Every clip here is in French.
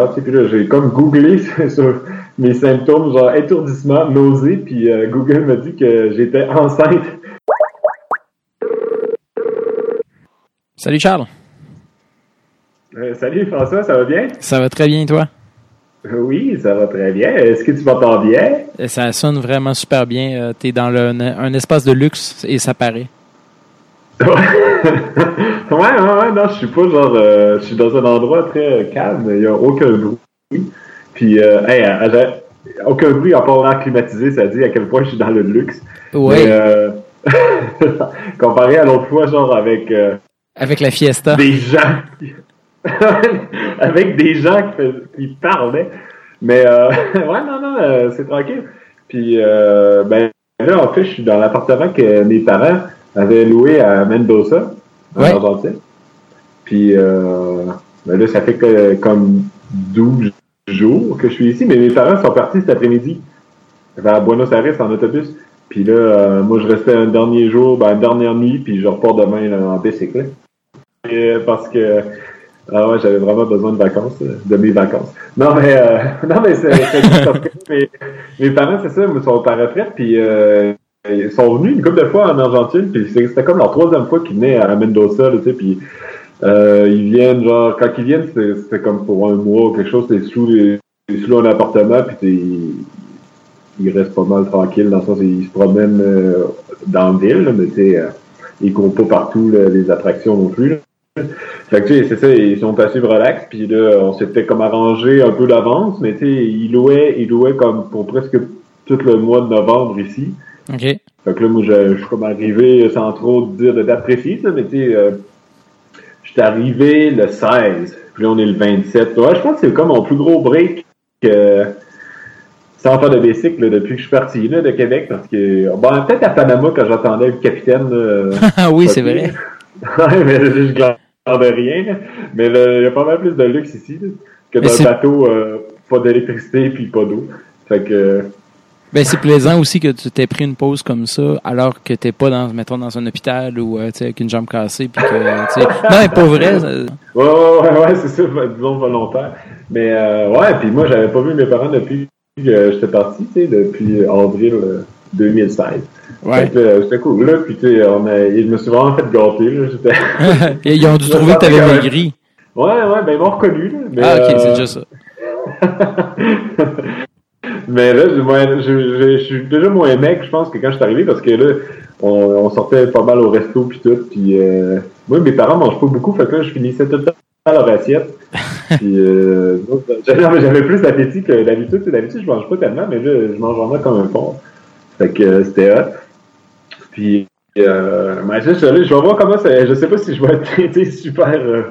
là, j'ai comme googlé sur mes symptômes, genre étourdissement, nausée, puis euh, Google m'a dit que j'étais enceinte. Salut Charles. Euh, salut François, ça va bien? Ça va très bien, toi? Oui, ça va très bien. Est-ce que tu m'entends bien? Ça sonne vraiment super bien. tu es dans le, un espace de luxe et ça paraît. ouais, ouais, non, je suis pas genre. Euh, je suis dans un endroit très calme, il n'y a aucun bruit. Puis, euh, hey, aucun bruit à part l'air climatisé, ça dit à quel point je suis dans le luxe. Ouais. Euh, comparé à l'autre fois, genre avec. Euh, avec la fiesta. Des gens. avec des gens qui, qui parlaient. Mais, euh, ouais, non, non, c'est tranquille. Puis, ben, là, en fait, je suis dans l'appartement que mes parents avait loué à Mendoza, en Argentine. Puis euh, ben là, ça fait que, comme 12 jours que je suis ici, mais mes parents sont partis cet après-midi vers Buenos Aires en autobus. Puis là, euh, moi, je restais un dernier jour, ben, une dernière nuit, puis je repars demain là, en bicyclette. Et, parce que ah ouais, j'avais vraiment besoin de vacances, de mes vacances. Non, mais euh, non, mais c'est parce que mes, parents, c'est ça, ils sont pas retraite, puis euh, ils sont venus une couple de fois en Argentine, puis c'était comme leur troisième fois qu'ils venaient à Mendoza, tu sais, puis euh, ils viennent, genre, quand ils viennent, c'était comme pour un mois ou quelque chose, c'est sous, sous un appartement, puis ils, restent pas mal tranquilles, dans le sens ils se promènent euh, dans la ville, mais tu sais, euh, ils courent pas partout les attractions non plus. Là. Fait que, c'est ça, ils sont passés relax, puis là, on s'était comme arrangé un peu d'avance, mais tu sais, ils louaient, ils louaient comme pour presque tout le mois de novembre ici. OK. Fait que là, moi, je, suis comme arrivé sans trop dire de date précise, mais tu sais, euh, j'étais arrivé le 16, puis là, on est le 27. Ouais, je pense que c'est comme mon plus gros break que sans faire de bicycle depuis que je suis parti là, de Québec, parce que, bon, peut-être à Panama quand j'attendais le capitaine. Ah oui, c'est vrai. ouais, mais je gardais rien, mais il y a pas mal plus de luxe ici que dans un bateau, euh, pas d'électricité puis pas d'eau. Fait que ben, c'est plaisant aussi que tu t'aies pris une pause comme ça, alors que t'es pas dans, mettons, dans un hôpital ou, euh, avec une jambe cassée, puis que, non, mais pas vrai. Ça... Ouais, ouais, ouais, c'est ça, disons volontaire. Mais, euh, ouais, puis moi, j'avais pas vu mes parents depuis que j'étais parti, tu sais, depuis avril 2016. Euh, ouais. C'était cool, là, puis tu sais, on a, je me suis vraiment fait gâter, là, Ils ont dû trouver que t'avais maigri. Ouais, ouais, ben, ils m'ont reconnu, là. Mais, ah, ok, c'est déjà ça. Mais là, je, suis déjà moins mec, je pense, que quand je suis arrivé, parce que là, on, sortait pas mal au resto puis tout. Puis euh, moi, mes parents mangent pas beaucoup, fait que là, je finissais tout le temps à leur assiette. puis euh, j'avais plus d'appétit que d'habitude. D'habitude, je mange pas tellement, mais là, je mange vraiment comme un porc. Fait que euh, c'était hot. Puis euh, mais je, je, vais voir comment ça. Je sais pas si je vais être super. Euh,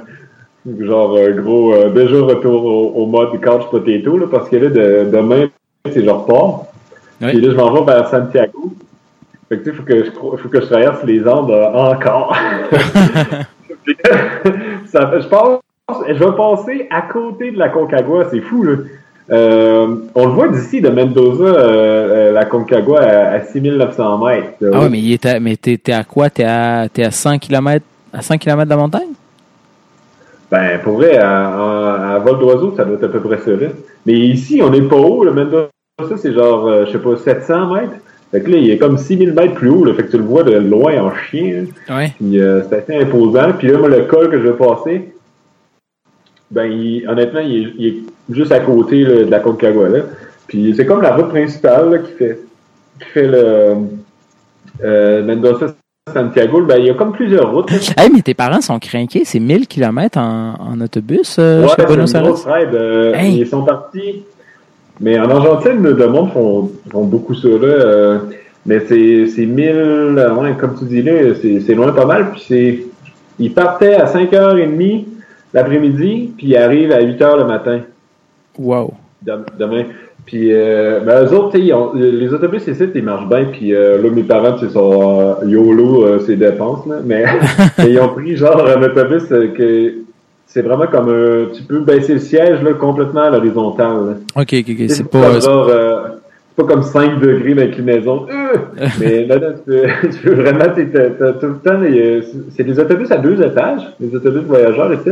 genre gros déjà retour au, mode couch potato là, parce que là de, demain c'est genre port. Puis là, je m'en vais vers Santiago. Fait que tu sais, faut que je, faut que je traverse les Andes euh, encore. ça, je pense, je vais passer à côté de la Concagua, c'est fou, là. Euh, on le voit d'ici, de Mendoza, euh, la Concagua à, à 6900 mètres. Ah oui, mais, il est mais t'es, à quoi? T'es à, t'es à 100 km, à 100 km de la montagne? Ben, pour vrai, à, à, vol d'oiseau, ça doit être à peu près ça, là. Mais ici, on n'est pas haut, le Mendoza ça, c'est genre, euh, je sais pas, 700 mètres. Fait que là, il est comme 6000 mètres plus haut, là, fait que tu le vois de loin en chien. Ouais. Puis euh, c'est assez imposant. Puis là, moi, le col que je vais passer, ben, honnêtement, il est, juste à côté de la Concagua, là. Puis c'est comme la route principale là, qui fait qui fait le euh, Mendoza Santiago, ben, il y a comme plusieurs routes. hey, mais tes parents sont craqués, c'est 1000 km en, en autobus euh, ouais, chez Buenos Aires? Euh, Ils sont partis mais en Argentine, le monde font, font beaucoup ça, là. Euh, mais c'est, c'est 1000, ouais, comme tu dis là, c'est, c'est loin pas mal. Puis c'est, ils partaient à 5h30 l'après-midi, puis ils arrivent à 8h le matin. Wow. Demain. Puis, euh, ben, eux autres, les autobus ici, ils marchent bien. Puis euh, là, mes parents, c'est sont euh, YOLO, euh, c'est dépenses, là. Mais, mais, ils ont pris genre un autobus que c'est vraiment comme un, tu peux baisser le siège là, complètement à l'horizontale. OK, OK, OK. C'est pas. Genre, euh, pas comme 5 degrés d'inclinaison. Euh! mais là, là tu, tu peux vraiment, tout le temps, c'est des autobus à deux étages, des autobus voyageurs, ici.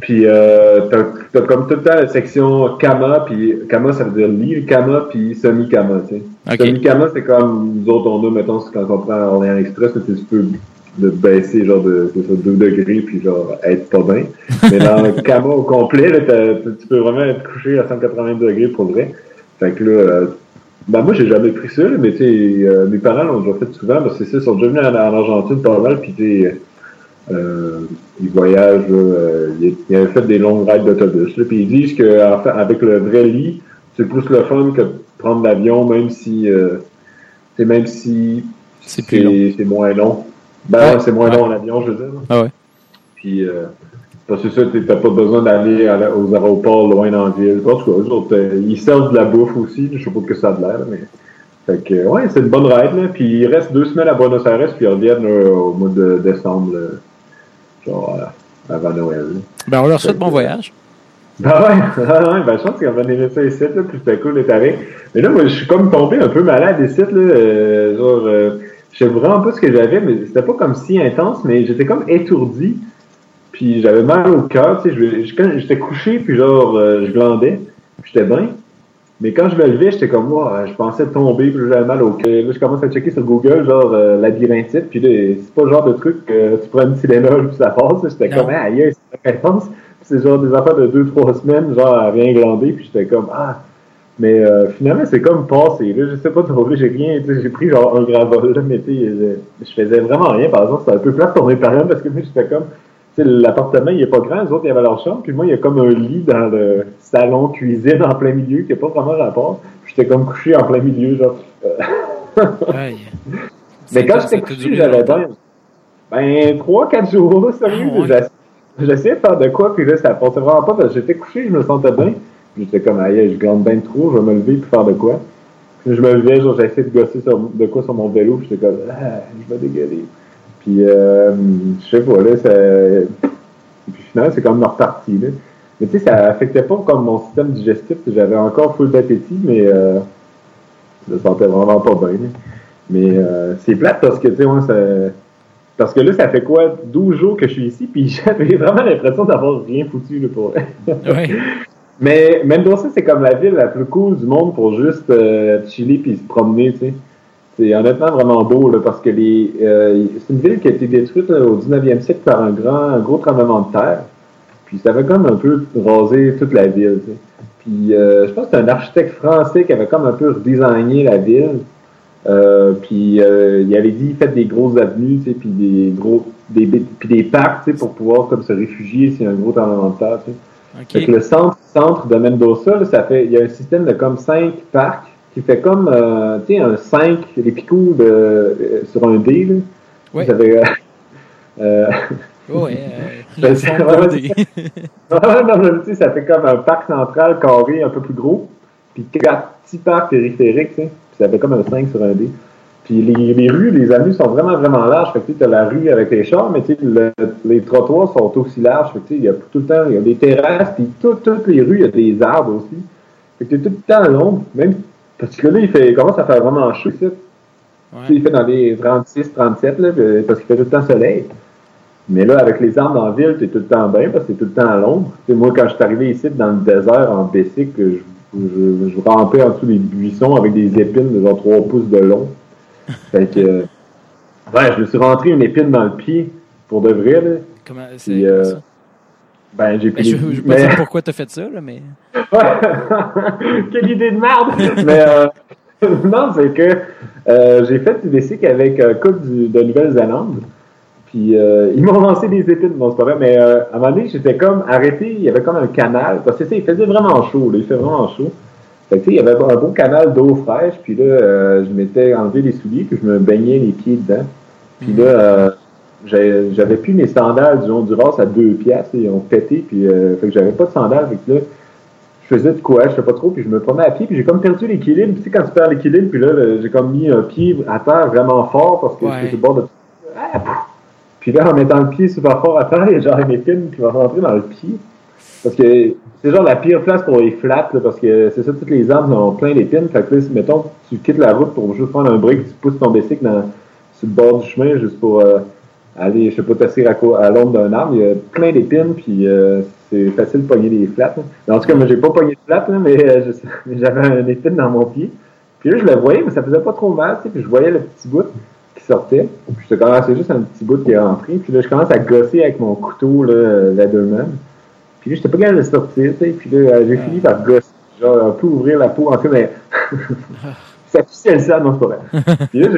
Puis euh, t'as, as comme tout le temps la section Kama, puis Kama ça veut dire lit, Kama, puis semi-Kama, tu sais. Semi-Kama, c'est comme nous autres on a, mettons, quand on prend Orléans Express, tu peux de baisser genre de, de, 2 degrés puis genre être pas bien. Mais dans le Kama au complet, là, tu peux vraiment être couché à 180 degrés pour vrai. Fait que là, euh, ben moi j'ai jamais pris ça, mais tu sais, euh, mes parents l'ont déjà fait souvent parce que c'est ça, ils sont déjà venus en, Argentine pas mal, puis tu euh, ils voyagent, euh, ils, avaient fait des longues rides d'autobus. Puis ils disent qu'avec le vrai lit, c'est plus le fun que de prendre l'avion, même si euh, même si c'est moins long. Ben c'est moins long l'avion, je veux dire. Ah ouais. Puis euh, parce que ça, t'as pas besoin d'aller aux aéroports loin dans la ville. En tout cas, autres, euh, ils servent de la bouffe aussi. Je sais pas que ça a de l'air, mais. Fait que, ouais, c'est une bonne ride, là. Puis ils restent deux semaines à Buenos Aires, puis ils reviennent au mois de décembre, genre, euh, avant Noël. Ben, on leur souhaite bon voyage. Ben ouais, ouais, ben je pense qu'on va venir ça ici, là, puis c'était cool d'être avec. Mais là, moi, je suis comme tombé un peu malade ici, là. Euh, genre, euh, je sais vraiment pas ce que j'avais, mais c'était pas comme si intense, mais j'étais comme étourdi. Puis j'avais mal au cœur, tu sais, j'étais couché, puis genre, euh, je glandais, puis j'étais bien. Mais quand je me levais, j'étais comme, moi, je pensais tomber, puis j'avais mal au cœur. Là, je commence à checker sur Google, genre, euh, labyrinthite, puis là, c'est pas le genre de truc que tu prends une Tylenol, puis ça passe. J'étais comme, ah, aïe, c'est la réponse. c'est genre des affaires de deux, trois semaines, genre, à rien glander, puis j'étais comme, ah. Mais euh, finalement, c'est comme passé. Là, je sais pas trop, j'ai rien, j'ai pris genre un gravol, là, mais tu sais, je, faisais vraiment rien. Par exemple, c'était un peu plat pour mes parents parce que j'étais comme, l'appartement, il est pas grand. Les autres, il y avait leur chambre. Puis moi, il y a comme un lit dans le salon, cuisine en plein milieu, qui n'a pas vraiment rapport. J'étais comme couché en plein milieu, genre. Mais quand j'étais couché, j'avais bien. Ben, trois, quatre jours, sérieux. Ah, j'essayais de faire de quoi, puis là, ça passait vraiment pas parce que j'étais couché, je me sentais bien. J'étais comme, aïe, je glande bien trop, je vais me lever puis faire de quoi. Puis je me levais, genre, j'essayais de gosser de quoi sur mon vélo, puis j'étais comme, ah, je vais dégueuler. Puis, euh, je sais pas, là, ça... Puis finalement, c'est comme reparti, là. Mais tu sais, ça affectait pas comme mon système digestif. J'avais encore full d'appétit, mais euh, je me sentais vraiment pas bien. Mais euh, c'est plate parce que, tu sais, moi, ça... Parce que là, ça fait quoi? 12 jours que je suis ici, puis j'avais vraiment l'impression d'avoir rien foutu, là, pour... oui. Mais Mendoza, c'est comme la ville la plus cool du monde pour juste euh, chiller puis se promener, tu sais. C'est honnêtement vraiment beau là, parce que les, euh, c'est une ville qui a été détruite au 19e siècle par un grand, un gros tremblement de terre. Puis ça avait comme un peu rasé toute la ville. Puis euh, je pense que c'est un architecte français qui avait comme un peu redesigné la ville. Euh, puis euh, il avait dit faites des grosses avenues, tu sais, puis des gros des puis des parcs, tu sais, pour pouvoir comme se réfugier s'il y a un gros tremblement de terre. Tu sais. Okay. le centre centre de Mendoza, là, ça fait il y a un système de comme cinq parcs qui fait comme, euh, tu sais, un 5, les picots de, euh, sur un dé, là. Oui. Vous avez, euh, euh, oui, euh, non, tu sais, ça fait comme un parc central carré un peu plus gros, puis quatre petits parcs périphériques, tu sais, puis ça fait comme un 5 sur un dé. Puis les, les, rues, les avenues sont vraiment, vraiment larges. Fait que tu as la rue avec les chars, mais tu sais, le, les trottoirs sont aussi larges. Fait que tu sais, il y a tout le temps, il y a des terrasses, puis toutes les rues, il y a des arbres aussi. Fait que tu es tout le temps à l'ombre, même parce que là, il, fait, il commence à faire vraiment chaud ici. Ouais. Il fait dans les 36, 37, là, parce qu'il fait tout le temps soleil. Mais là, avec les arbres la ville, t'es tout le temps bien parce que t'es tout le temps à l'ombre. Moi, quand je suis arrivé ici dans le désert en Bessic, je, je, je, rampais en dessous des buissons avec des épines de genre 3 pouces de long. Fait que, ouais, je me suis rentré une épine dans le pied pour de vrai. Là. Comment c'est euh, ça? Ben, j'ai ben, Je ne vais pas dire pourquoi tu as fait ça, là, mais. Quelle idée de merde! mais euh, non, c'est que euh, j'ai fait des cycles avec un couple de Nouvelle-Zélande. Puis euh, ils m'ont lancé des épines, bon, c'est pas vrai, mais euh, à un moment donné, j'étais comme arrêté, il y avait comme un canal, parce que il faisait vraiment chaud, là, il fait vraiment chaud. Fait que, il y avait un beau canal d'eau fraîche, puis là, euh, je m'étais enlevé les souliers, puis je me baignais les pieds dedans. Puis là, euh, j'avais plus mes sandales du du Ross à deux pièces, ils ont pété, puis euh, fait que j'avais pas de sandales, fait que là, je faisais de quoi, je sais pas trop, puis je me prenais à pied, puis j'ai comme perdu l'équilibre. Tu sais, quand tu perds l'équilibre, puis là, j'ai comme mis un pied à terre vraiment fort parce que j'étais au bord de. Ah, puis là, en mettant le pied super fort à terre, il y a genre une épine qui va rentrer dans le pied. Parce que c'est genre la pire place pour les flats, parce que c'est ça, toutes les arbres ont plein d'épines. Fait que là, si, mettons, tu quittes la route pour juste prendre un break, tu pousses ton bicycle dans, sur le bord du chemin juste pour. Euh, aller, je sais pas, t'asseoir à, l'ombre d'un arbre, il y a plein d'épines, puis euh, c'est facile de pogner des flats. En tout cas, moi, j'ai pas pogné de flats, mais j'avais un épine dans mon pied. Puis là, je le voyais, mais ça faisait pas trop mal, tu sais, puis je voyais le petit bout qui sortait. Puis commençais juste un petit bout qui est rentré. Puis là, je commence à gosser avec mon couteau, là, Leatherman. Puis là, j'étais pas capable de sortir, tu sais. Puis là, j'ai fini par gosser, genre, un peu ouvrir la peau, en fait, mais ça pissait le sang, non, c'est pas vrai. Puis là,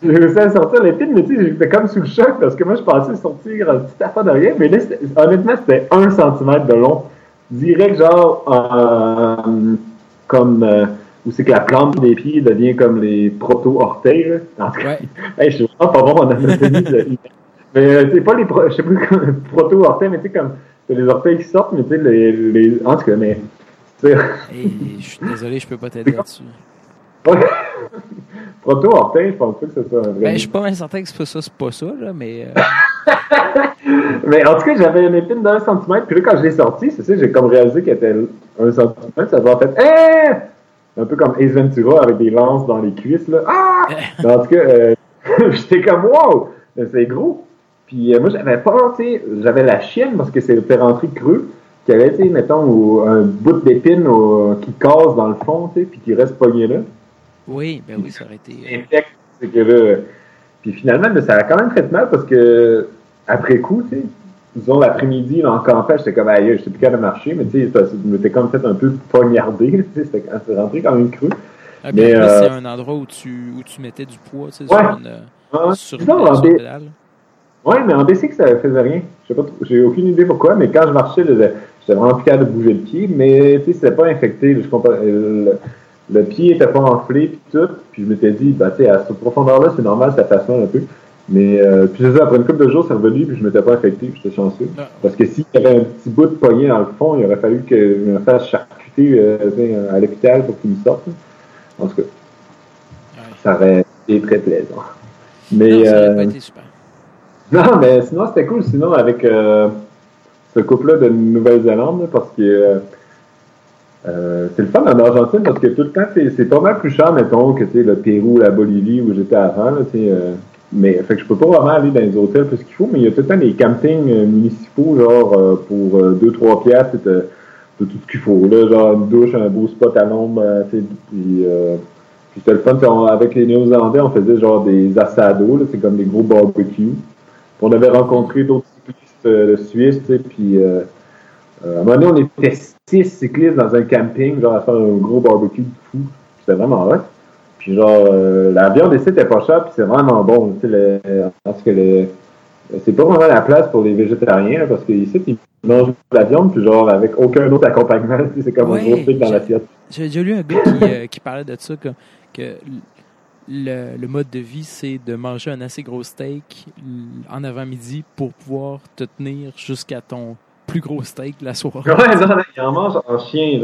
j'ai réussi à sortir l'épine, mais tu sais, j'étais comme sous le choc parce que moi, je pensais sortir un petit affaire de rien, mais là, honnêtement, c'était un centimètre de long. Direct, genre, euh, comme, euh, où c'est que la plante des pieds devient comme les proto-orteils, En tout cas, je suis vraiment pas bon en anatomie. mais, euh, c'est pas les, je sais plus, proto-orteils, mais tu sais, comme, c'est les orteils qui sortent, mais tu sais, les, les, en tout cas, mais, je suis désolé, je peux pas t'aider là-dessus. Proto-orteil, je pense pas que ce soit un vrai. Ben, je suis pas mal certain que c'est pas ça, c'est pas ça, là, mais. Euh... mais en tout cas, j'avais une épine d'un centimètre, puis là, quand je l'ai sorti, c'est ça, j'ai comme réalisé qu'elle était un centimètre, ça doit fait Hé! Un peu comme Ace Ventura avec des lances dans les cuisses, là. Ah! en tout cas, euh, j'étais comme Wow! C'est gros. Puis euh, moi, j'avais peur, tu sais, j'avais la chienne parce que c'était rentré creux qu'il y avait, tu sais, mettons, un bout d'épine qui casse dans le fond, tu sais, puis qui reste pogné là. Oui, ben oui, ça aurait été. Euh, c'est que là. Puis finalement, ça a quand même fait mal parce que, après coup, tu sais, disons l'après-midi, en campagne, j'étais comme, aïe, j'étais plus capable de marcher, mais tu sais, je m'étais comme fait un peu poignardé, tu sais, c'était rentré quand même cru. Ah, mais euh, c'est un endroit où tu, où tu mettais du poids, tu sais, sur une, ah, sur une, pédale. Oui, mais en que ça faisait rien. Je j'ai aucune idée pourquoi, mais quand je marchais, j'étais vraiment plus capable de bouger le pied, mais tu sais, c'était pas infecté. Je comprends, le pied était pas enflé puis tout. Puis je m'étais dit, bah, tu sais, à cette profondeur-là, c'est normal, ça façonne un peu. Mais euh, puis c'est ça, après une couple de jours, c'est revenu, puis je m'étais pas infecté, puis j'étais chanceux. Ah. Parce que s'il y avait un petit bout de poignet dans le fond, il aurait fallu que je me fasse charcuter euh, à l'hôpital pour qu'il me sorte. En tout cas, ça aurait été très plaisant. Mais, non, ça aurait pas euh, été super. Non, mais sinon, c'était cool. Sinon, avec euh, ce couple-là de Nouvelle-Zélande, parce que euh, c'est le fun en Argentine parce que tout le temps, c'est pas mal plus cher, mettons, que le Pérou, la Bolivie où j'étais avant. Là, euh, mais fait que je peux pas vraiment aller dans les hôtels parce qu'il faut, mais il y a tout le temps des campings euh, municipaux, genre pour 2-3 piastres, de tout ce qu'il faut. Là, genre une douche, un beau spot à l'ombre, puis, puis c'était le fun. avec les Néo-Zélandais, on faisait genre des assados, c'est comme des gros barbecues. On avait rencontré d'autres cyclistes de Suisse, puis à un moment donné, on était six cyclistes dans un camping, genre à faire un gros barbecue de fou. C'était vraiment vrai. Puis genre, euh, la viande ici était pas chère, puis c'est vraiment bon. Tu sais, parce que c'est pas vraiment la place pour les végétariens, parce qu'ici, ils mangent de la viande, puis genre avec aucun autre accompagnement. C'est comme un gros truc dans l'assiette. J'ai déjà lu un gars qui, euh, qui, parlait de ça, que, que le, le, mode de vie, c'est de manger un assez gros steak en avant-midi pour pouvoir te tenir jusqu'à ton plus gros steak la soirée. Ouais, non, il en mange en chien,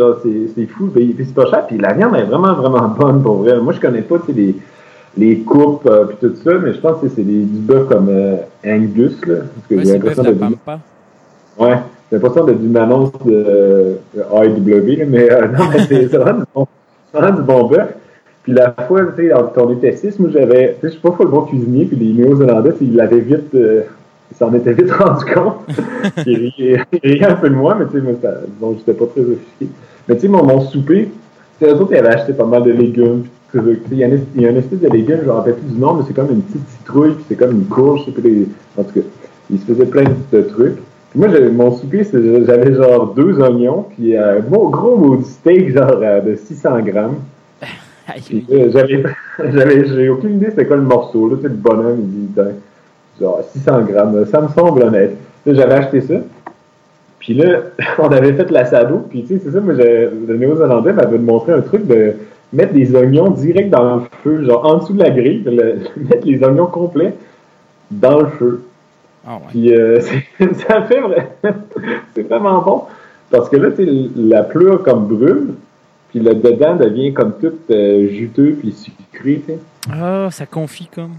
c'est fou. Puis c'est pas cher, puis la viande est vraiment, vraiment bonne pour vrai. Moi, je connais pas les, les coupes euh, puis tout ça, mais je pense que c'est du bœuf comme euh, Angus, là. Parce que j'ai l'impression de. Du... Ouais, j'ai l'impression de de, de AEW, mais euh, non, mais c'est vraiment, vraiment, du bon bœuf. Puis la fois, tu sais, quand on était six, moi j'avais, tu sais, je suis pas le bon cuisinier, puis les Néo-Zélandais, ils l'avaient vite il s'en était vite rendu compte. il, riait, un peu de moi, mais tu sais, moi, bon, j'étais pas très officier. Mais tu sais, mon, mon souper, tu sais, eux autres, ils avaient acheté pas mal de légumes. Il y, a une, il y a une espèce de légumes, je me rappelle plus du nom, mais c'est comme une petite citrouille, puis c'est comme une courge, puis en tout cas, il se faisait plein de trucs. Puis moi, mon souper, j'avais genre deux oignons, puis un euh, gros mot steak, genre euh, de 600 grammes. J'avais, j'ai aucune idée c'était quoi le morceau, là, tu sais, le bonhomme, il dit, ben, genre 600 grammes. Ça me semble honnête. j'avais acheté ça. Puis là, on avait fait la sado. Puis tu sais, c'est ça, moi, le néo-zélandais m'avait montré un truc de mettre des oignons direct dans le feu, genre en dessous de la grille, mettre les oignons complets dans le feu. Ah Puis euh, ça fait vrai. c'est vraiment bon. Parce que là, la pleure comme brûle, puis le dedans devient comme tout euh, juteux puis sucré, tu sais. Ah, ça confie comme.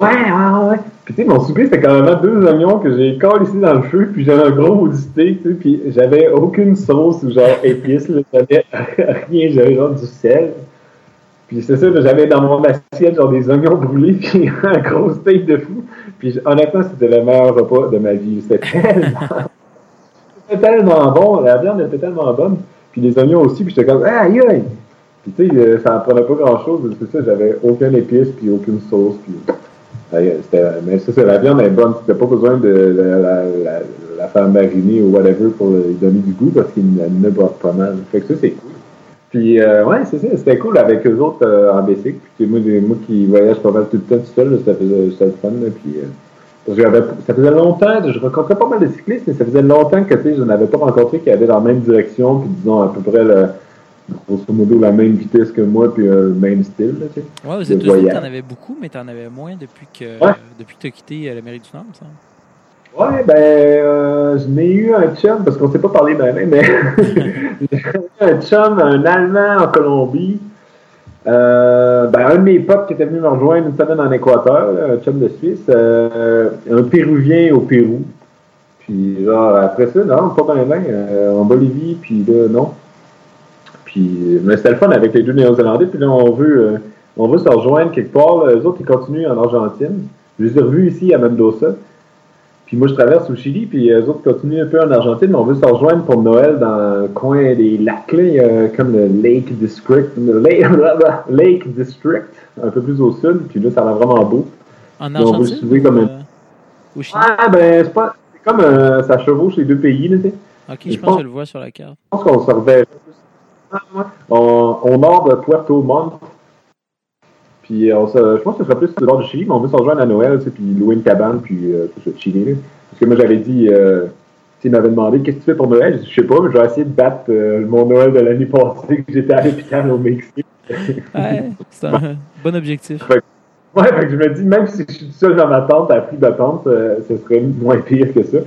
Ouais, ouais, ouais. Puis tu sais, mon souper, c'était quand même deux oignons que j'ai collé ici dans le feu, puis j'avais un gros maudit steak, tu sais, puis j'avais aucune sauce ou genre épice, j'avais rien, j'avais genre du sel. Puis c'est ça, j'avais dans mon assiette genre des oignons brûlés, puis un gros steak de fou. Puis honnêtement, c'était le meilleur repas de ma vie. C'était tellement, tellement bon, la viande était tellement bonne, puis les oignons aussi, puis j'étais comme, aïe aïe! Puis tu sais, ça prenait pas grand-chose, c'est ça, j'avais aucune épice, puis aucune sauce, puis... mais c'est ça, la viande est bonne, tu n'as pas besoin de la, la, la, faire mariner ou whatever pour lui donner du goût, parce qu'il ne boit pas mal. Fait que ça, c'est cool. Puis, euh, ouais, c'est ça, c'était cool avec eux autres euh, en bicycle. Puis, moi, moi qui voyage pas mal tout le temps tout seul, ça faisait, le fun, là, puis... Euh, ça faisait longtemps, je rencontrais pas mal de cyclistes, mais ça faisait longtemps que je n'avais pas rencontré qui allaient dans la même direction, puis disons à peu près le, grosso modo la même vitesse que moi, puis le même style. Là, tu sais, ouais, aux États-Unis, t'en avais beaucoup, mais t'en avais moins depuis que ouais. depuis que tu as quitté l'Amérique du Nord, ça. Ouais, ben, euh, je n'ai eu un chum, parce qu'on ne s'est pas parlé d'un mais j'ai eu un chum, un Allemand en Colombie, euh, ben, un de mes potes qui était venu me rejoindre une semaine en Équateur, un chum de Suisse, euh, un Péruvien au Pérou. Puis genre après ça, non, pas bien bien, euh, en Bolivie, puis là, non. Puis mais c'était le fun avec les deux Néo-Zélandais, puis là, on veut, euh, on veut se rejoindre quelque part. Là. Eux autres, ils continuent en Argentine. Je les ai revus ici à Mendoza. Puis moi, je traverse au Chili, puis les autres continuent un peu en Argentine, mais on veut se rejoindre pour Noël dans le coin des lacs, là, comme le Lake District, le Lake, District, un peu plus au sud, puis là, ça va vraiment beau. En Argentine? On veut comme un... au Chili? Ah, ben, c'est pas... C'est comme euh, ça chevauche les deux pays, là, tu sais. Ok, je, pense, que je le vois sur la carte. Je pense qu'on se reverrait au nord de Puerto Montt, puis on se, je pense que ce sera plus du nord du Chili, mais on veut se rejoindre à Noël, puis louer une cabane, puis euh, tout ça, chiller. Parce que moi, j'avais dit, euh, il m'avait demandé qu'est-ce que tu fais pour Noël? Je dis, je sais pas, mais je vais essayer de battre euh, mon Noël de l'année passée que j'étais à l'hôpital au Mexique. ouais, c'est un bon objectif. ouais, fait que je me dis, même si je suis seul dans ma tente, à plus de tente, euh, ce serait moins pire que ça.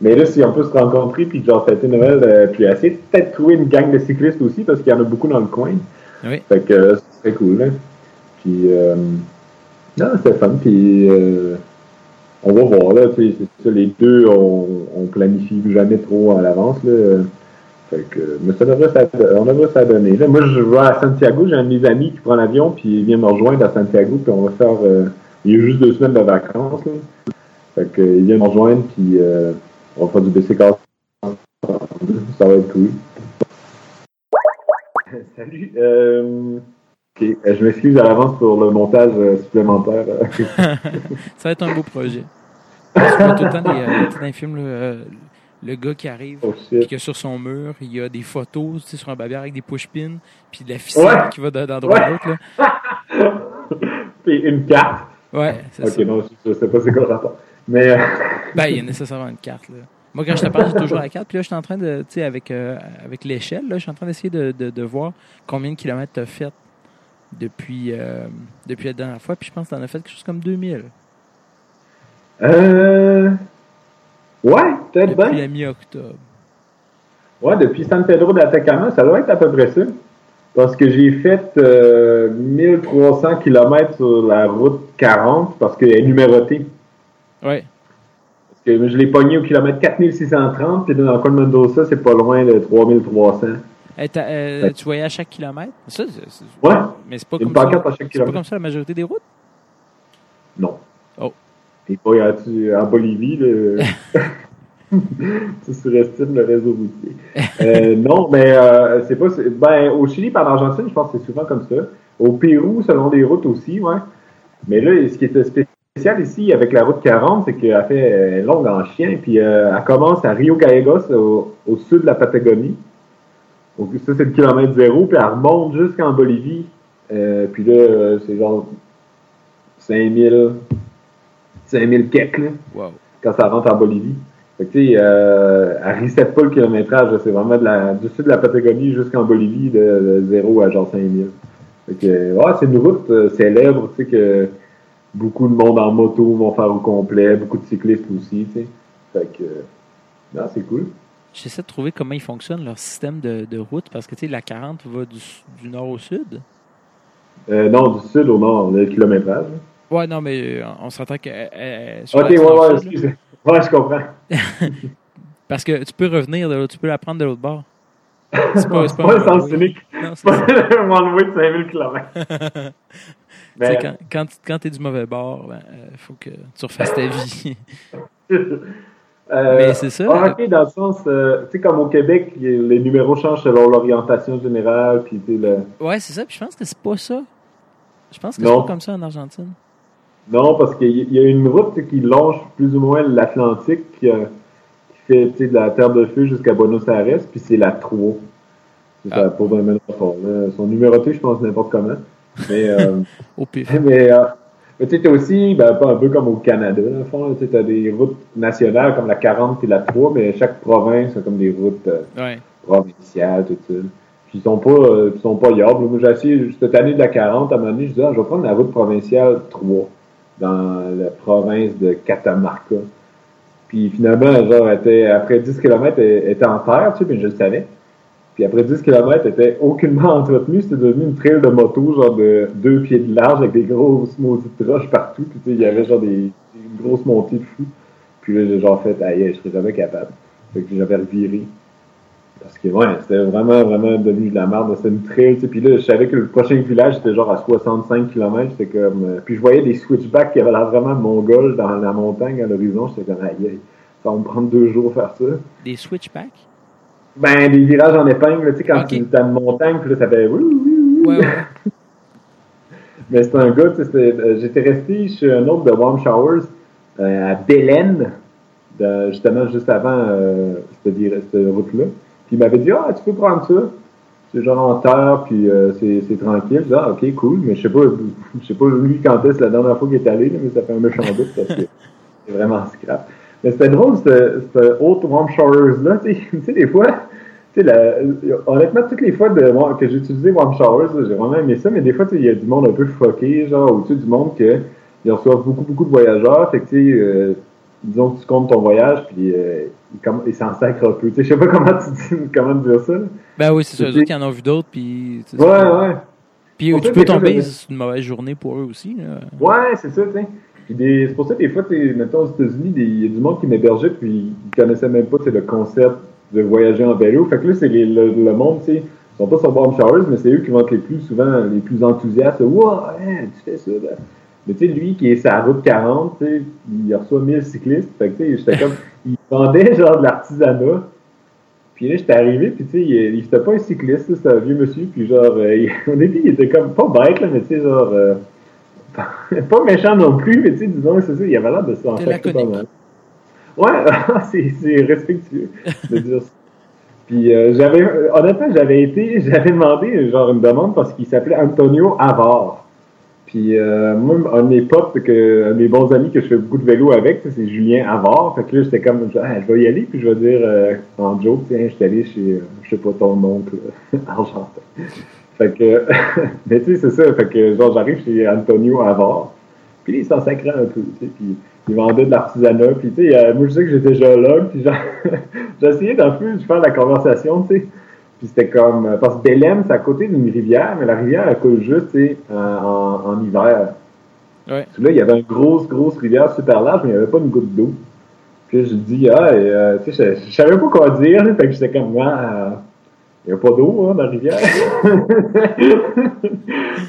Mais là, si on peut se rencontrer, puis genre fêter Noël, euh, puis essayer de peut-être trouver une gang de cyclistes aussi, parce qu'il y en a beaucoup dans le coin. Oui. Fait que euh, ce serait cool, là. Puis, euh, non, c'était fun. Puis, euh, on va voir, là. Les deux, on, on planifie jamais trop à l'avance, là. Fait que, mais ça devrait on devrait s'adonner. Là, moi, je vais à Santiago. J'ai un de mes amis qui prend l'avion, puis il vient me rejoindre à Santiago, puis on va faire. Euh, il y a juste deux semaines de vacances, là. Fait que, il vient me rejoindre, puis on va faire du BC Ça va être cool. Salut. Okay. Je m'excuse à l'avance pour le montage supplémentaire. ça va être un beau projet. Je vois tout le temps des, euh, dans les films, le, le, gars qui arrive, oh, puis que sur son mur, il y a des photos tu sais, sur un babière avec des push-pins, puis de la ficelle ouais. qui va d'un endroit à l'autre. puis une carte. Ouais, c'est okay, ça. Ok, non, je sais pas c'est quoi le rapport. Mais. Euh... ben, il y a nécessairement une carte, là. Moi, quand je te parle, j'ai toujours la carte. Puis là, je suis en train de, tu sais, avec, euh, avec l'échelle, je suis en train d'essayer de, de, de, voir combien de kilomètres tu as fait depuis, euh, depuis la dernière fois. Puis je pense que tu en as fait quelque chose comme 2000. Euh. Ouais, peut-être bien. Depuis la mi-octobre. Ouais, depuis San Pedro d'Atacama, ça doit être à peu près ça. Parce que j'ai fait euh, 1300 km sur la route 40 parce qu'elle est numérotée. Ouais. Parce que je l'ai pogné au kilomètre 4630, puis dans le coin de Mendoza, c'est pas loin de 3300. Euh, euh, tu voyais à chaque kilomètre? Ça, ouais. Mais c'est pas, comme ça, à chaque c'est kilomètre. pas comme ça la majorité des routes? Non. Oh. T'es pas en Bolivie, le... tu surestimes le réseau routier. euh, non, mais euh, c'est pas. Ben, au Chili par l'Argentine, je pense que c'est souvent comme ça. Au Pérou, selon des routes aussi, ouais. Mais là, ce qui était spécial ici avec la route 40, c'est qu'elle fait longue en chien, puis euh, elle commence à Rio Gallegos, au, au sud de la Patagonie. Donc ça, c'est le kilomètre zéro, puis elle remonte jusqu'en Bolivie. Euh, puis là, c'est genre 5000, 5000 kek, là, wow. quand ça rentre en Bolivie. Fait que, tu sais, euh, elle reset pas le kilométrage, c'est vraiment de la, du sud de la Patagonie jusqu'en Bolivie, de, de 0 à genre 5000. Fait que, ouais, c'est une route euh, célèbre, tu sais, que beaucoup de monde en moto vont faire au complet, beaucoup de cyclistes aussi, tu sais. Fait que, non, c'est cool. J'essaie de trouver comment ils fonctionnent, leur système de, de route, parce que tu sais, la 40 va du, du nord au sud. Euh, non, du sud au nord, le kilométrage. Ouais, non, mais on s'entend que. Euh, ok, ouais, ouais, excusez. Ouais, je comprends. parce que tu peux revenir de l'autre, tu peux la prendre de l'autre bord. C'est pas, c'est pas, pas un sens unique. C'est pas un enlevé de 5000 km. Mais... Quand, quand, quand tu es du mauvais bord, il ben, euh, faut que tu refasses ta vie. Euh, Mais c'est ça. ok, dans le sens, euh, tu sais, comme au Québec, les numéros changent selon l'orientation générale, puis tu le... Ouais, c'est ça. Puis je pense que c'est pas ça. Je pense que c'est pas comme ça en Argentine. Non, parce qu'il y a une route qui longe plus ou moins l'Atlantique, qui, euh, qui fait de la Terre de Feu jusqu'à Buenos Aires, puis c'est la 3. C'est Ah. ça, pour vraiment rapport. là. Ils sont numérotés, je pense, n'importe comment. Mais, Au pif. mais, euh, mais tu sais, aussi, ben, pas un peu comme au Canada, dans le fond, tu as des routes nationales comme la 40 et la 3, mais chaque province a comme des routes euh, Ouais. provinciales, tout ça. Puis ils sont pas, euh, ils sont pas yables. Moi, j'ai essayé, cette année de la 40, à un moment donné, je disais, ah, je vais prendre la route provinciale 3 dans la province de Catamarca. Puis finalement, genre, était, après 10 km, elle était en terre, tu sais, mais je le savais. Puis après 10 km, était aucunement entretenue. C'était devenu une trail de moto, genre de deux pieds de large, avec des grosses maudites roches partout. Puis il y avait genre des, des grosses montées de fou. Puis là, j'ai genre fait, aïe, je serais jamais capable. Fait que j'avais reviré. Parce que, ouais, c'était vraiment, vraiment devenu de la merde. C'était une trail, tu. Puis là, je savais que le prochain village était genre à 65 km. C'était comme. euh, puis je voyais des switchbacks qui avaient l'air vraiment mongols dans la montagne à l'horizon. J'étais comme, aïe, ça va me prendre deux jours faire ça. Des switchbacks? Ben, des virages en épingle, tu sais, quand tu as une montagne, puis là, ça fait. Ouais, ouais. Mais c'était un gars, tu sais, euh, j'étais resté chez un autre de Warm Showers euh, à Belen, de- justement juste avant euh, cette, cette route-là. Puis il m'avait dit Ah, tu peux prendre ça. C'est genre en terre, puis euh, c'est c'est tranquille. Je dis, ah, ok, cool. Mais je sais pas, je sais pas lui quand est-ce la dernière fois qu'il est allé, là, mais ça fait un méchant doute parce que c'est vraiment scrap. Mais c'était drôle, ce autre Warm Showers-là. Tu sais, tu sais, des fois, la- honnêtement, toutes les fois de, que j'ai utilisé Warm Showers, j'ai vraiment aimé ça, mais des fois, il y a du monde un peu fucké, genre, sais, du monde que ils reçoivent beaucoup, beaucoup de voyageurs. Fait que, tu sais, euh, disons que tu comptes ton voyage, puis euh, ils, ils s'en sacrent un peu. Tu sais, je sais pas comment tu dis, comment dire ça. là. Ben oui, c'est ça. Eux autres qui en ont vu d'autres, puis... Ouais, ouais. Puis tu peux tomber, c'est une mauvaise journée pour eux aussi. là. Ouais, c'est ça, tu sais. C'est pour ça que des fois, mettons aux États-Unis, il y a du monde qui m'hébergeait, puis ils connaissaient même pas sais, le concept de voyager en vélo. Fait que là, c'est les- le, monde, tu sais, ils sont pas sur Warm Showers, mais c'est eux qui vont être les plus souvent les plus enthousiastes. Wow, hein, tu fais ça, là. Mais tu sais, lui qui est sa route 40, tu sais, il reçoit 1000 cyclistes. Fait que il vendait genre de l'artisanat. Puis là, j'étais arrivé, puis tu sais, il, il était pas un cycliste, c'était un vieux monsieur, puis genre, euh, au début, il était comme, pas bête, là, mais tu sais, genre, euh, pas méchant non plus, mais tu sais, disons, c'est ça, il avait l'air de s'en faire pas mal. Ouais, c'est c'est respectueux de dire ça. Puis euh, j'avais, honnêtement, j'avais été, j'avais demandé genre une demande parce qu'il s'appelait Antonio Avar. Puis euh, moi, un de mes potes, que, un de mes bons amis que je fais beaucoup de vélo avec, c'est Julien Avar. Fait que là, j'étais comme, Ah, je vais y aller, puis je vais dire euh, en joke, tiens, je suis allé chez, euh, je sais pas, ton oncle argentin. Fait que, mais tu sais, c'est ça. Fait que, genre, j'arrive chez Antonio Avar. Puis il s'en sacrait un peu, tu sais. Puis il vendait de l'artisanat. Puis, tu sais, euh, moi, je sais que j'étais géologue. Puis, essayé d'un peu de faire la conversation, tu sais. Puis c'était comme, euh, parce que Belém, c'est à côté d'une rivière, mais la rivière, elle coule juste, tu sais, en, en, en hiver. Ouais. Puis là, il y avait une grosse, grosse rivière super large, mais il n'y avait pas une goutte d'eau. Puis je dis, ah, et, euh, tu sais, je, je savais pas quoi dire, fait que j'étais comme, ah, il n'y a pas d'eau, hein, dans la rivière.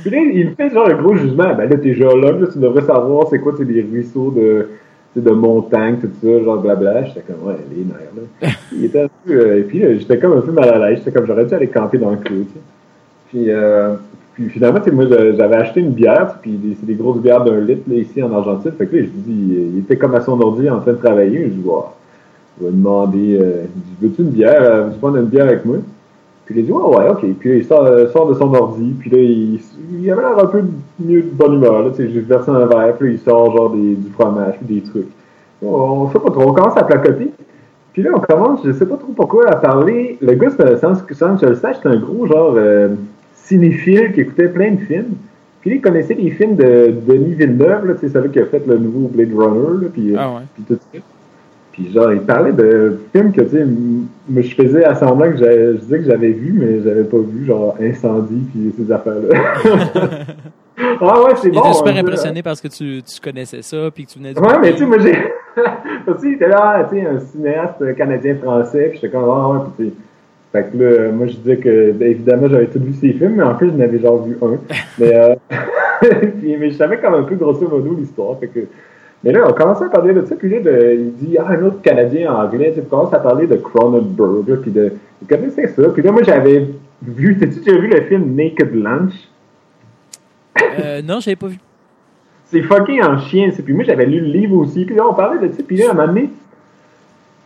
Puis là, il me fait genre un gros jugement. Ben là, t'es géologue, là, tu devrais savoir c'est quoi, c'est des ruisseaux de, tu sais, de montagne, tout ça, genre blabla. J'étais comme, ouais, les nerfs, là. Il était un peu, euh, et puis là, j'étais comme un peu mal à l'aise. J'étais comme, j'aurais dû aller camper dans le clos, tu sais. Puis, euh, puis finalement, tu sais, moi, j'avais acheté une bière, puis c'est des grosses bières d'un litre, là, ici, en Argentine. Fait que là, je dis, il était comme à son ordi en train de travailler. Je dis, wow, je vais demander, euh, veux-tu une bière? Veux-tu prendre une bière avec moi? Puis il a dit, ouais, ouais, ok. Puis là, il sort, euh, sort de son ordi, puis là, il, il avait l'air un peu mieux de bonne humeur, là. Tu sais, j'ai versé un verre, puis là, il sort genre des, du fromage, puis des trucs. On, on sait pas trop, on commence à placoter. Puis là, on commence, je sais pas trop pourquoi, à parler. Le gars, sans, sans que je le sache, c'était un gros genre euh, cinéphile qui écoutait plein de films. Puis là, il connaissait les films de Denis Villeneuve, là, sais, celui qui a fait le nouveau Blade Runner, là, puis, euh, Ah ouais. puis tout ça. Puis genre, il parlait de films que, tu sais, je faisais à semblant que je disais que j'avais vu, mais j'avais pas vu, genre Incendie, puis ces affaires-là. ah ouais, c'est Il bon. était super hein, impressionné parce que tu, tu connaissais ça, puis que tu venais du Ouais, mais tu sais, moi, j'ai. il était là, tu sais, un cinéaste canadien-français, puis j'étais comme, ah ouais, puis tu sais. Fait que là, moi, je disais que, ben, évidemment, j'avais tout vu ses films, mais en fait, je n'avais genre vu un. mais, euh, puis, mais je savais comme un peu grosso modo l'histoire, fait que. Mais là, on commençait à parler de ça, puis là, de, il dit, ah, un autre Canadien en anglais, tu commences à parler de Cronenberg, puis de, il connaissait ça. Puis là, moi, j'avais vu, t'as-tu déjà vu le film Naked Lunch? Euh, non, j'avais pas vu. C'est fucking en chien, puis moi, j'avais lu le livre aussi, puis là, on parlait de ça, puis là, à un moment donné,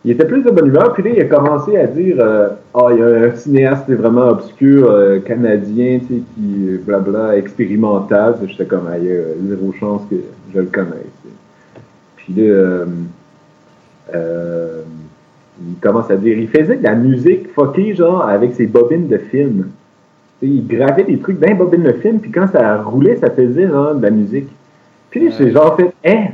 il était plus de bonne humeur, puis là, il a commencé à dire euh, Ah, il y a un cinéaste vraiment obscur, euh, canadien, tu sais, qui, blabla, expérimental. J'étais comme, ah, il y a zéro chance que je le connaisse. Puis là, euh, il commence à dire Il faisait de la musique fuckée, genre, avec ses bobines de film. il gravait des trucs dans les bobines de film, puis quand ça roulait, ça faisait, genre, de la musique. Puis j'ai genre fait Hein?